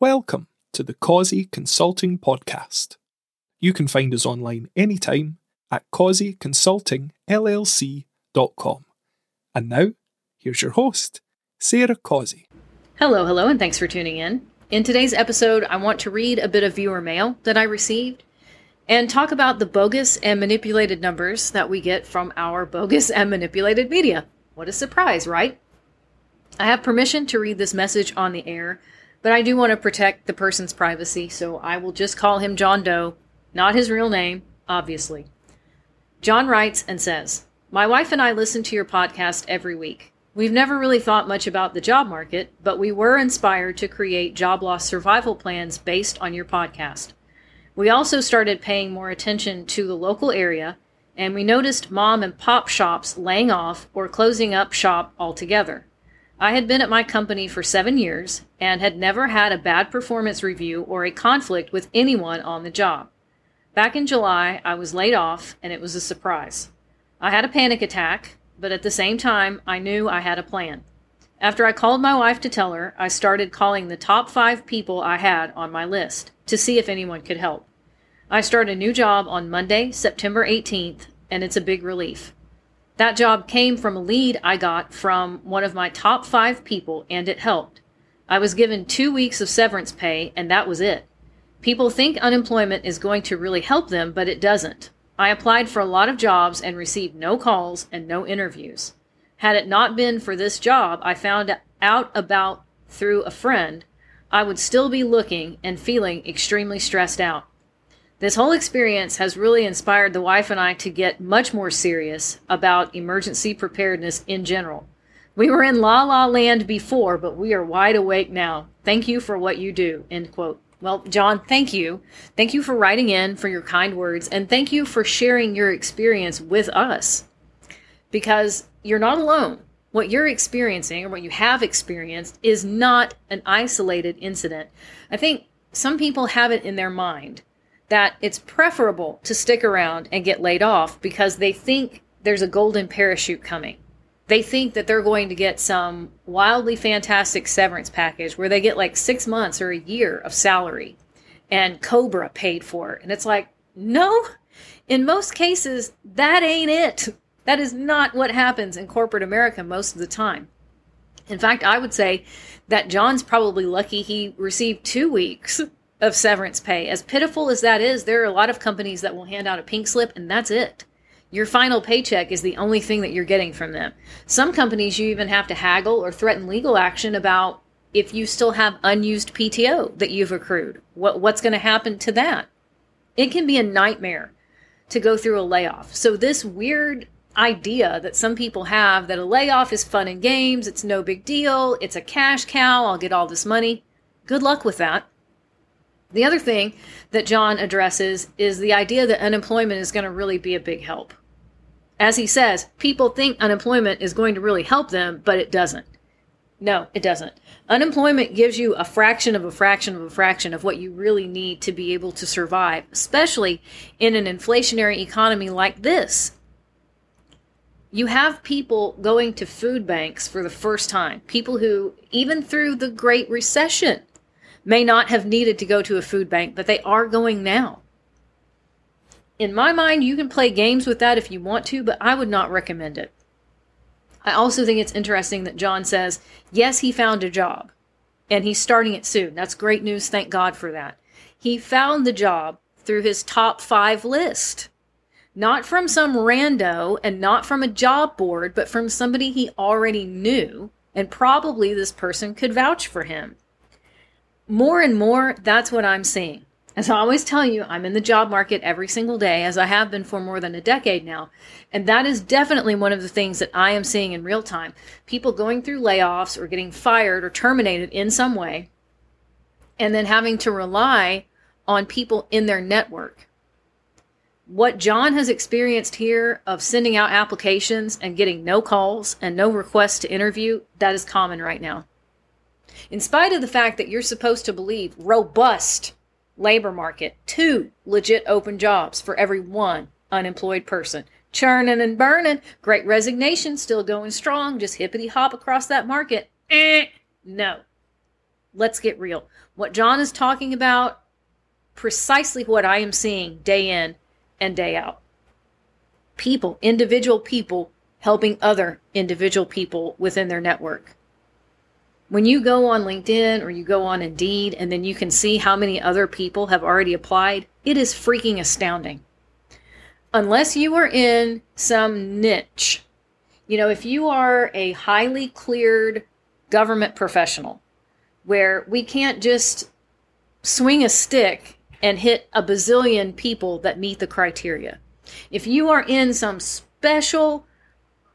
Welcome to the Causey Consulting Podcast. You can find us online anytime at causeyconsultingllc.com. And now, here's your host, Sarah Causey. Hello, hello, and thanks for tuning in. In today's episode, I want to read a bit of viewer mail that I received and talk about the bogus and manipulated numbers that we get from our bogus and manipulated media. What a surprise, right? I have permission to read this message on the air, but I do want to protect the person's privacy, so I will just call him John Doe, not his real name, obviously. John writes and says, My wife and I listen to your podcast every week. We've never really thought much about the job market, but we were inspired to create job loss survival plans based on your podcast. We also started paying more attention to the local area, and we noticed mom and pop shops laying off or closing up shop altogether. I had been at my company for seven years and had never had a bad performance review or a conflict with anyone on the job. Back in July, I was laid off, and it was a surprise. I had a panic attack, but at the same time, I knew I had a plan. After I called my wife to tell her, I started calling the top five people I had on my list to see if anyone could help. I start a new job on Monday, September 18th, and it's a big relief. That job came from a lead I got from one of my top five people, and it helped. I was given two weeks of severance pay, and that was it. People think unemployment is going to really help them, but it doesn't. I applied for a lot of jobs and received no calls and no interviews. Had it not been for this job I found out about through a friend, I would still be looking and feeling extremely stressed out. This whole experience has really inspired the wife and I to get much more serious about emergency preparedness in general. We were in la la land before, but we are wide awake now. Thank you for what you do. End quote. Well, John, thank you. Thank you for writing in, for your kind words, and thank you for sharing your experience with us. Because you're not alone. What you're experiencing, or what you have experienced, is not an isolated incident. I think some people have it in their mind that it's preferable to stick around and get laid off because they think there's a golden parachute coming they think that they're going to get some wildly fantastic severance package where they get like six months or a year of salary and Cobra paid for it. And it's like, no, in most cases, that ain't it. That is not what happens in corporate America most of the time. In fact, I would say that John's probably lucky he received two weeks of severance pay. As pitiful as that is, there are a lot of companies that will hand out a pink slip and that's it. Your final paycheck is the only thing that you're getting from them. Some companies, you even have to haggle or threaten legal action about if you still have unused PTO that you've accrued. What, what's going to happen to that? It can be a nightmare to go through a layoff. So, this weird idea that some people have that a layoff is fun and games, it's no big deal, it's a cash cow, I'll get all this money. Good luck with that. The other thing that John addresses is the idea that unemployment is going to really be a big help. As he says, people think unemployment is going to really help them, but it doesn't. No, it doesn't. Unemployment gives you a fraction of a fraction of a fraction of what you really need to be able to survive, especially in an inflationary economy like this. You have people going to food banks for the first time, people who, even through the Great Recession, may not have needed to go to a food bank, but they are going now in my mind, you can play games with that if you want to, but I would not recommend it. I also think it's interesting that John says, yes, he found a job and he's starting it soon. That's great news. Thank God for that. He found the job through his top five list, not from some rando and not from a job board, but from somebody he already knew. And probably this person could vouch for him. More and more, that's what I'm seeing. As I always tell you, I'm in the job market every single day, as I have been for more than a decade now. And that is definitely one of the things that I am seeing in real time. People going through layoffs or getting fired or terminated in some way, and then having to rely on people in their network. What John has experienced here of sending out applications and getting no calls and no requests to interview, that is common right now. In spite of the fact that you're supposed to believe robust labor market, two legit open jobs for every one unemployed person. Churning and burning, great resignation still going strong, just hippity hop across that market. Eh, no. Let's get real. What John is talking about, precisely what I am seeing day in and day out. People, individual people, helping other individual people within their network. When you go on LinkedIn or you go on Indeed and then you can see how many other people have already applied, it is freaking astounding. Unless you are in some niche, you know, if you are a highly cleared government professional where we can't just swing a stick and hit a bazillion people that meet the criteria. If you are in some special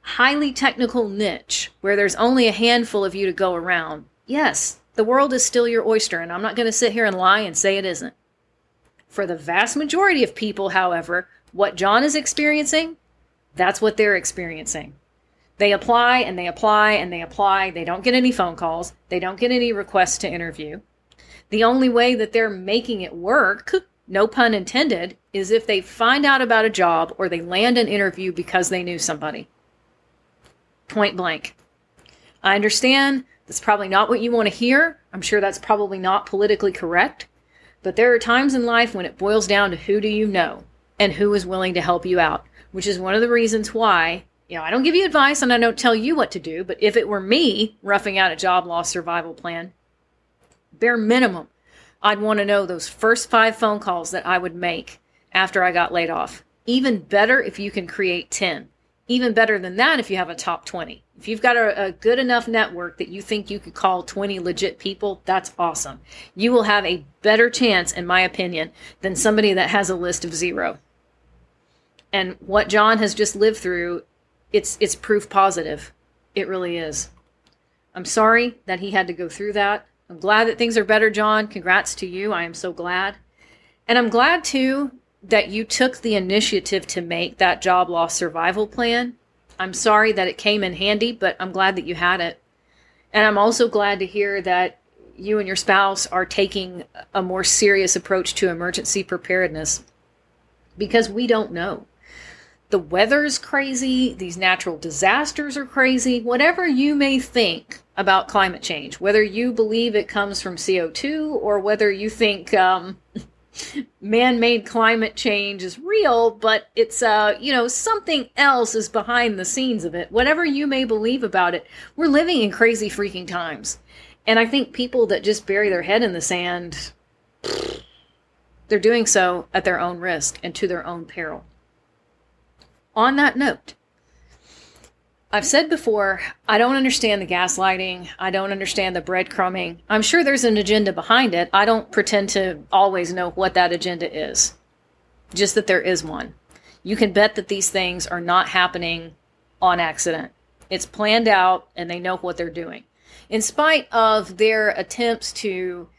highly technical niche where there's only a handful of you to go around, yes, the world is still your oyster, and I'm not going to sit here and lie and say it isn't. For the vast majority of people, however, what John is experiencing, that's what they're experiencing. They apply and they apply and they apply. They don't get any phone calls. They don't get any requests to interview. The only way that they're making it work, no pun intended, is if they find out about a job or they land an interview because they knew somebody point blank. I understand that's probably not what you want to hear. I'm sure that's probably not politically correct. But there are times in life when it boils down to who do you know and who is willing to help you out, which is one of the reasons why, you know, I don't give you advice and I don't tell you what to do, but if it were me roughing out a job loss survival plan, bare minimum, I'd want to know those first five phone calls that I would make after I got laid off. Even better if you can create 10 even better than that if you have a top 20. If you've got a, a, good enough network that you think you could call 20 legit people, that's awesome. You will have a better chance, in my opinion, than somebody that has a list of zero. And what John has just lived through, it's it's proof positive. It really is. I'm sorry that he had to go through that. I'm glad that things are better, John. Congrats to you. I am so glad. And I'm glad too that you took the initiative to make that job loss survival plan. I'm sorry that it came in handy, but I'm glad that you had it. And I'm also glad to hear that you and your spouse are taking a more serious approach to emergency preparedness because we don't know. The weather's crazy, these natural disasters are crazy, whatever you may think about climate change, whether you believe it comes from CO2 or whether you think um, man-made climate change is real, but it's uh, you know, something else is behind the scenes of it. Whatever you may believe about it, we're living in crazy freaking times. And I think people that just bury their head in the sand they're doing so at their own risk and to their own peril. On that note, I've said before, I don't understand the gaslighting. I don't understand the breadcrumbing. I'm sure there's an agenda behind it. I don't pretend to always know what that agenda is, just that there is one. You can bet that these things are not happening on accident. It's planned out and they know what they're doing. In spite of their attempts to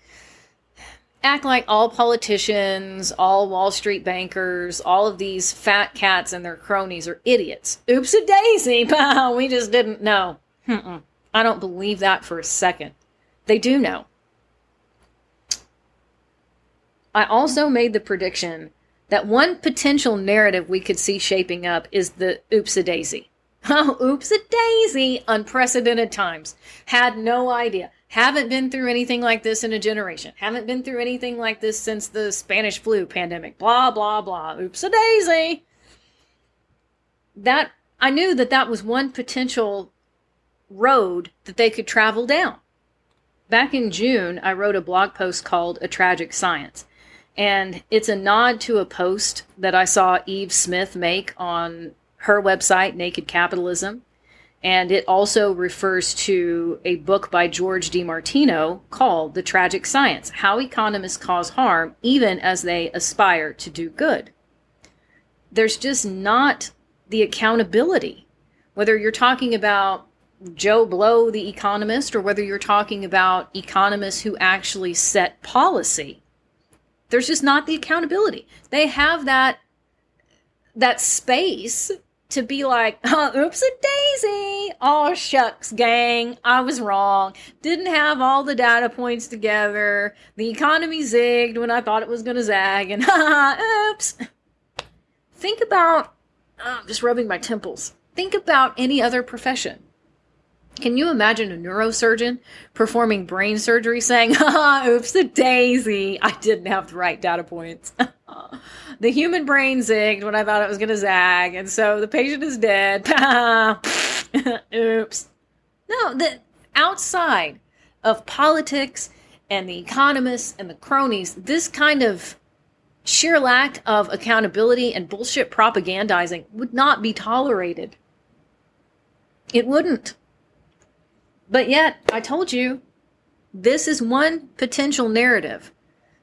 act like all politicians, all Wall Street bankers, all of these fat cats and their cronies are idiots. Oops a daisy, we just didn't know. Mm-mm. I don't believe that for a second. They do know. I also made the prediction that one potential narrative we could see shaping up is the oops a daisy. Oh, oops a daisy! Unprecedented times. Had no idea. Haven't been through anything like this in a generation. Haven't been through anything like this since the Spanish flu pandemic. Blah, blah, blah. Oops a daisy. That, I knew that that was one potential road that they could travel down. Back in June, I wrote a blog post called A Tragic Science. And it's a nod to a post that I saw Yves Smith make on her website, Naked Capitalism. And it also refers to a book by George DeMartino called The Tragic Science How Economists Cause Harm Even as They Aspire to Do Good. There's just not the accountability. Whether you're talking about Joe Blow, the economist, or whether you're talking about economists who actually set policy, there's just not the accountability. They have that that space to be like, oh, oops a daisy. Oh, shucks, gang. I was wrong. Didn't have all the data points together. The economy zigged when I thought it was going to zag, and oops. Think about, oh, I'm just rubbing my temples. Think about any other profession. Can you imagine a neurosurgeon performing brain surgery saying, oops, a daisy. I didn't have the right data points. the human brain zigged when I thought it was going to zag, and so the patient is dead. oops. No, the outside of politics and the economists and the cronies, this kind of sheer lack of accountability and bullshit propagandizing would not be tolerated. It wouldn't. But yet, I told you, this is one potential narrative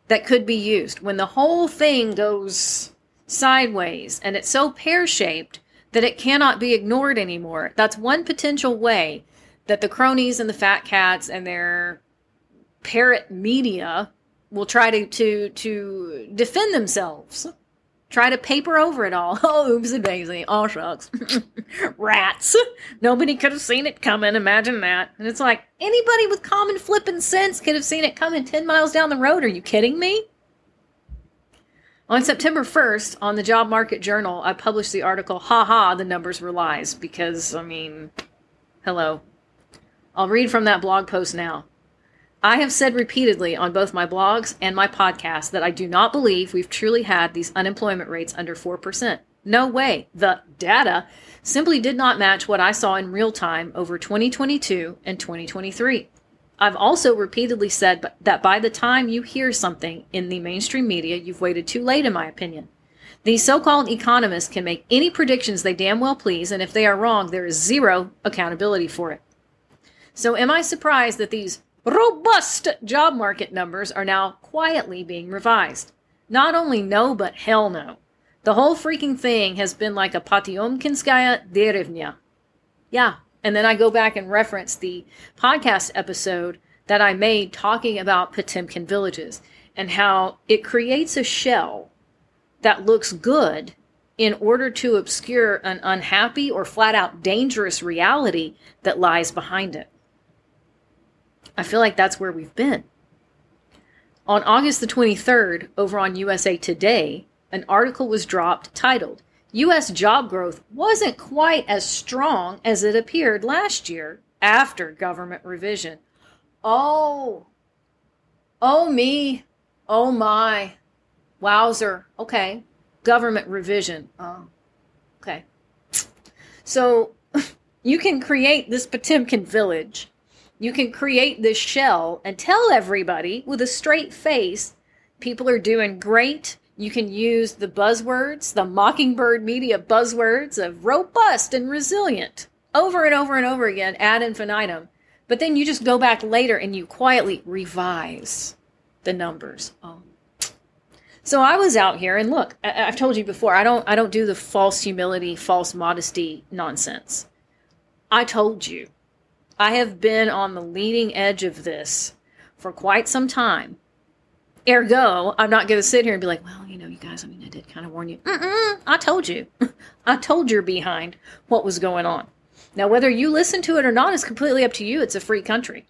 that could be used when the whole thing goes sideways and it's so pear shaped that it cannot be ignored anymore. That's one potential way that the cronies and the fat cats and their parrot media will try to to to defend themselves try to paper over it all. Oh, oops and daisy. Oh, shucks. Rats. Nobody could have seen it coming. Imagine that. And it's like, anybody with common flipping sense could have seen it coming 10 miles down the road. Are you kidding me? On September 1st, on the Job Market Journal, I published the article, Ha ha, the numbers were lies. Because, I mean, hello. I'll read from that blog post now. I have said repeatedly on both my blogs and my podcast that I do not believe we've truly had these unemployment rates under 4%. No way. The data simply did not match what I saw in real time over 2022 and 2023. I've also repeatedly said that by the time you hear something in the mainstream media, you've waited too late, in my opinion. These so called economists can make any predictions they damn well please, and if they are wrong, there is zero accountability for it. So, am I surprised that these robust job market numbers are now quietly being revised. Not only no, but hell no. The whole freaking thing has been like a Potyomkinskaya derevnya. Yeah, and then I go back and reference the podcast episode that I made talking about Potemkin villages and how it creates a shell that looks good in order to obscure an unhappy or flat out dangerous reality that lies behind it. I feel like that's where we've been. On August the 23rd, over on USA Today, an article was dropped titled, U.S. job growth wasn't quite as strong as it appeared last year after government revision. Oh, oh me, oh my, wowzer. Okay, government revision. Oh, okay. So you can create this Potemkin village you can create this shell and tell everybody with a straight face people are doing great. You can use the buzzwords, the mockingbird media buzzwords of robust and resilient over and over and over again ad infinitum. But then you just go back later and you quietly revise the numbers. Oh. So I was out here and look, I- have told you before, I don't I don't do the false humility, false modesty nonsense. I told you I have been on the leading edge of this for quite some time. Ergo, I'm not going to sit here and be like, well, you know, you guys, I mean, I did kind of warn you. Mm-mm, I told you. I told you behind what was going on. Now, whether you listen to it or not is completely up to you. It's a free country.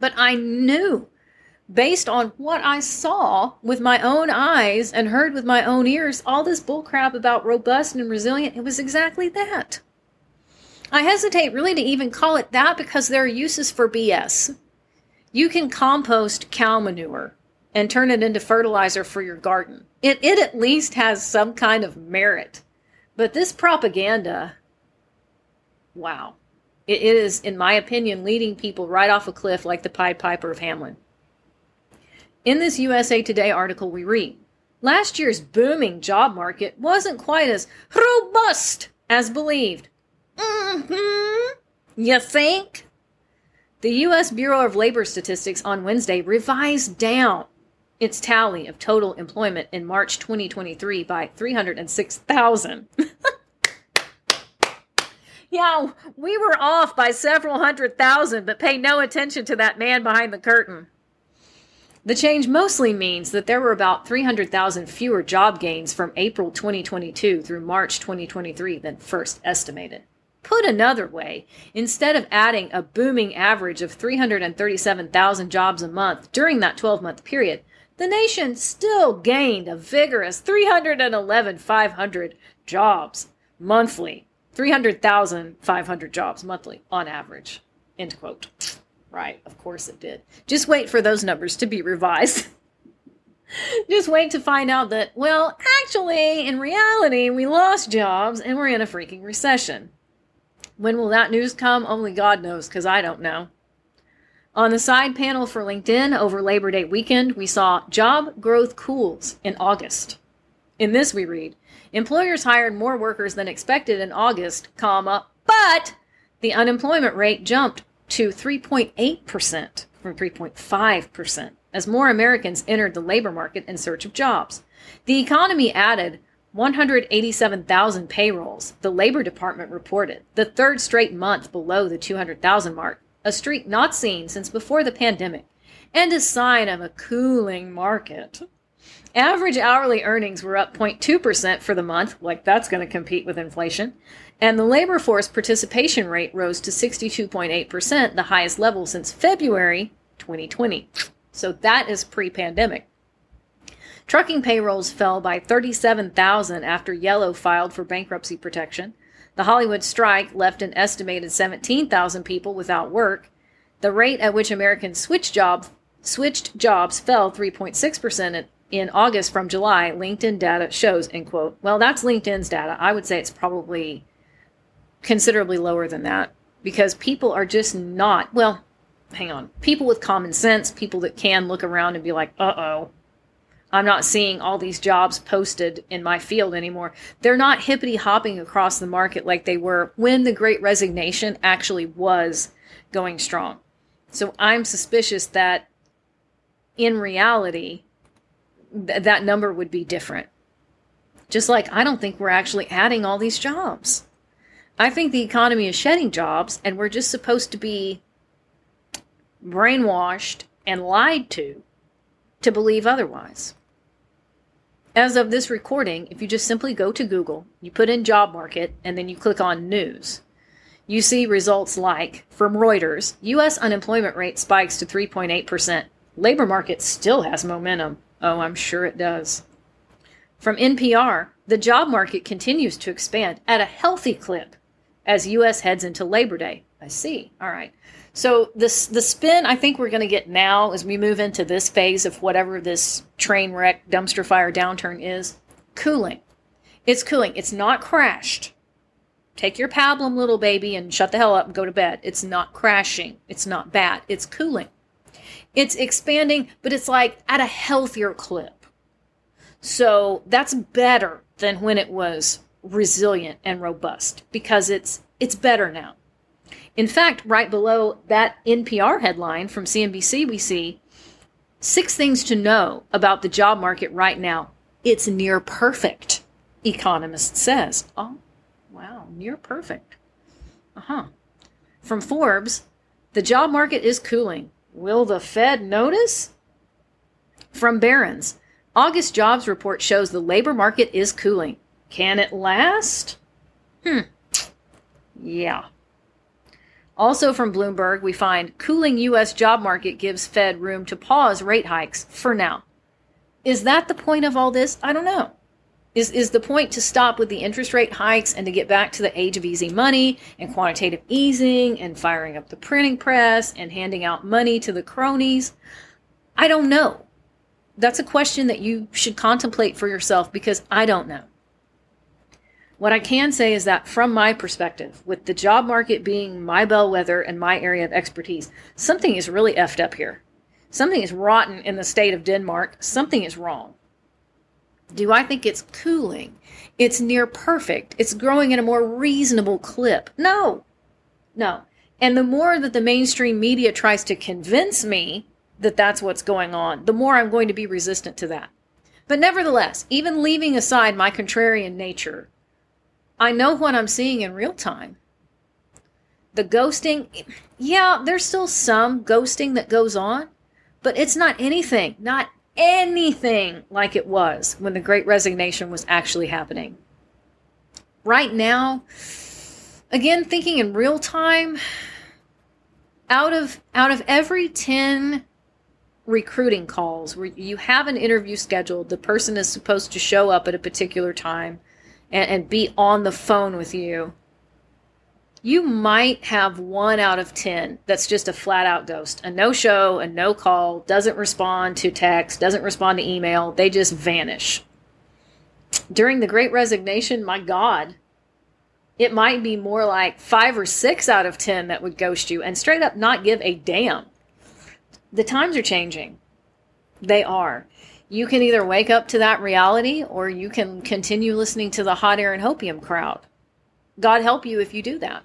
But I knew, based on what I saw with my own eyes and heard with my own ears, all this bullcrap about robust and resilient, it was exactly that. I hesitate really to even call it that because there are uses for BS. You can compost cow manure and turn it into fertilizer for your garden. It, it at least has some kind of merit. But this propaganda, wow. It, is, in my opinion, leading people right off a cliff like the Pied Piper of Hamelin. In this USA Today article, we read Last year's booming job market wasn't quite as robust as believed. Mm-hmm. You think? The U.S. Bureau of Labor Statistics on Wednesday revised down its tally of total employment in March 2023 by 306,000. yeah, we were off by several hundred thousand, but pay no attention to that man behind the curtain. The change mostly means that there were about 300,000 fewer job gains from April 2022 through March 2023 than first estimated. Put another way, instead of adding a booming average of 337,000 jobs a month during that 12 month period, the nation still gained a vigorous 311,500 jobs monthly. 300,500 jobs monthly on average. End quote. Right, of course it did. Just wait for those numbers to be revised. Just wait to find out that, well, actually, in reality, we lost jobs and we're in a freaking recession. When will that news come? Only God knows, because I don't know. On the side panel for LinkedIn over Labor Day weekend, we saw job growth cools in August. In this, we read employers hired more workers than expected in August, comma, but the unemployment rate jumped to 3.8% from 3.5% as more Americans entered the labor market in search of jobs. The economy added 187,000 payrolls, the Labor Department reported, the third straight month below the 200,000 mark, a streak not seen since before the pandemic, and a sign of a cooling market. Average hourly earnings were up 0.2% for the month, like that's going to compete with inflation, and the labor force participation rate rose to 62.8%, the highest level since February 2020. So that is pre pandemic. Trucking payrolls fell by 37,000 after Yellow filed for bankruptcy protection. The Hollywood strike left an estimated 17,000 people without work. The rate at which Americans switched, job, switched jobs fell 3.6% in August from July, LinkedIn data shows, end quote. Well, that's LinkedIn's data. I would say it's probably considerably lower than that because people are just not, well, hang on. People with common sense, people that can look around and be like, uh oh, I'm not seeing all these jobs posted in my field anymore. They're not hippity hopping across the market like they were when the great resignation actually was going strong. So I'm suspicious that in reality, th- that number would be different. Just like I don't think we're actually adding all these jobs. I think the economy is shedding jobs, and we're just supposed to be brainwashed and lied to to believe otherwise. As of this recording, if you just simply go to Google, you put in job market, and then you click on news, you see results like from Reuters US unemployment rate spikes to 3.8%. Labor market still has momentum. Oh, I'm sure it does. From NPR, the job market continues to expand at a healthy clip as US heads into Labor Day. I see. All right. So this the spin I think we're going to get now as we move into this phase of whatever this train wreck dumpster fire downturn is, cooling. It's cooling. It's not crashed. Take your pablum, little baby, and shut the hell up and go to bed. It's not crashing. It's not bad. It's cooling. It's expanding, but it's like at a healthier clip. So that's better than when it was resilient and robust because it's it's better now. In fact, right below that NPR headline from CNBC, we see six things to know about the job market right now. It's near perfect, economist says. Oh, wow, near perfect. Uh huh. From Forbes, the job market is cooling. Will the Fed notice? From Barron's, August jobs report shows the labor market is cooling. Can it last? Hmm. Yeah. Also from Bloomberg, we find cooling U.S. job market gives Fed room to pause rate hikes for now. Is that the point of all this? I don't know. Is, is the point to stop with the interest rate hikes and to get back to the age of easy money and quantitative easing and firing up the printing press and handing out money to the cronies? I don't know. That's a question that you should contemplate for yourself because I don't know. What I can say is that from my perspective, with the job market being my bellwether and my area of expertise, something is really effed up here. Something is rotten in the state of Denmark. Something is wrong. Do I think it's cooling? It's near perfect. It's growing at a more reasonable clip. No. No. And the more that the mainstream media tries to convince me that that's what's going on, the more I'm going to be resistant to that. But nevertheless, even leaving aside my contrarian nature, I know what I'm seeing in real time. The ghosting, yeah, there's still some ghosting that goes on, But it's not anything, not anything like it was when the great resignation was actually happening. Right now, again thinking in real time, out of out of every 10 recruiting calls where you have an interview scheduled, the person is supposed to show up at a particular time and, and be on the phone with you. You might have one out of 10 that's just a flat out ghost, a no show, a no call, doesn't respond to text, doesn't respond to email. They just vanish. During the great resignation, my God, it might be more like five or six out of 10 that would ghost you and straight up not give a damn. The times are changing. They are. You can either wake up to that reality or you can continue listening to the hot air and hopium crowd. God help you if you do that.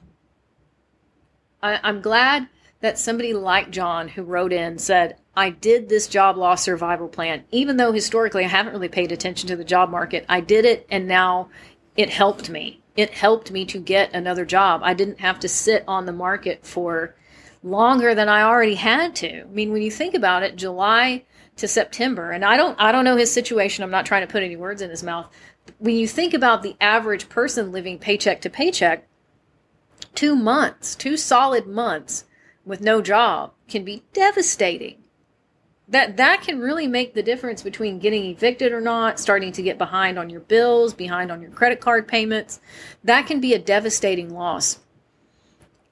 I, am glad that somebody like John who wrote in said, I did this job loss survival plan. Even though historically I haven't really paid attention to the job market, I did it and now it helped me. It helped me to get another job. I didn't have to sit on the market for longer than I already had to. I mean, when you think about it, July to September, and I don't I don't know his situation. I'm not trying to put any words in his mouth. When you think about the average person living paycheck to paycheck, two months, two solid months with no job can be devastating. That that can really make the difference between getting evicted or not, starting to get behind on your bills, behind on your credit card payments. That can be a devastating loss.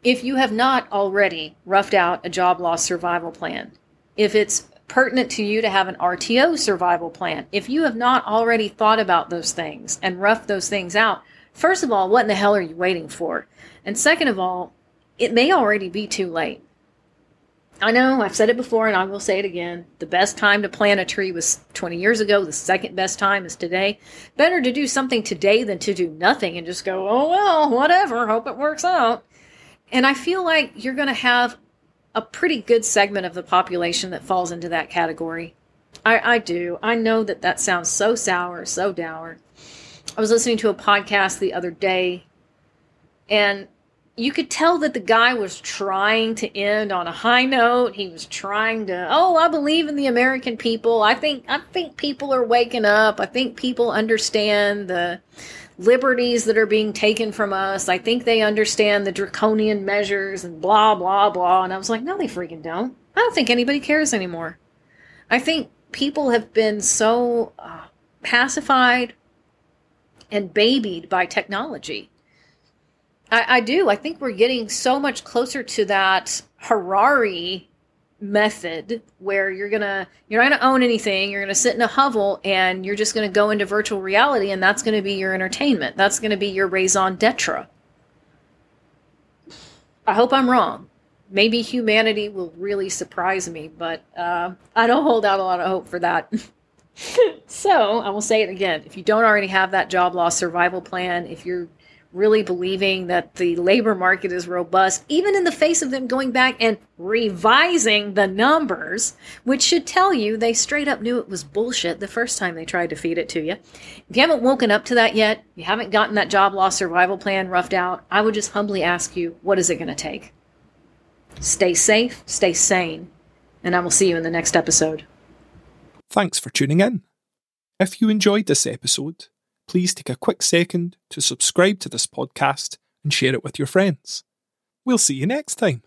If you have not already roughed out a job loss survival plan, if it's pertinent to you to have an RTO survival plan, if you have not already thought about those things and roughed those things out, first of all, what in the hell are you waiting for? And second of all, it may already be too late. I know I've said it before and I will say it again. The best time to plant a tree was 20 years ago. The second best time is today. Better to do something today than to do nothing and just go, oh, well, whatever. Hope it works out. And I feel like you're going to have a pretty good segment of the population that falls into that category. I, I do. I know that that sounds so sour, so dour. I was listening to a podcast the other day and you could tell that the guy was trying to end on a high note. He was trying to, oh, I believe in the American people. I think I think people are waking up. I think people understand the liberties that are being taken from us. I think they understand the draconian measures and blah blah blah. And I was like, no, they freaking don't. I don't think anybody cares anymore. I think people have been so uh, pacified and babied by technology I, I do. I think we're getting so much closer to that Harari method where you're gonna you're not gonna own anything you're gonna sit in a hovel and you're just gonna go into virtual reality and that's gonna be your entertainment. That's gonna be your raison d'etre. I hope i'm wrong. Maybe humanity will really surprise me but uh, i don't hold out a lot of hope for that. So i will say it again. If you don't already have that job loss survival plan if you're really believing that the labor market is robust, even in the face of them going back and revising the numbers, which should tell you they straight up knew it was bullshit the first time they tried to feed it to you. If you haven't woken up to that yet, you haven't gotten that job loss survival plan roughed out, I would just humbly ask you, what is it going to take? Stay safe, stay sane, and I will see you in the next episode. Thanks for tuning in. If you enjoyed this episode, please take a quick second to subscribe to this podcast and share it with your friends. We'll see you next time.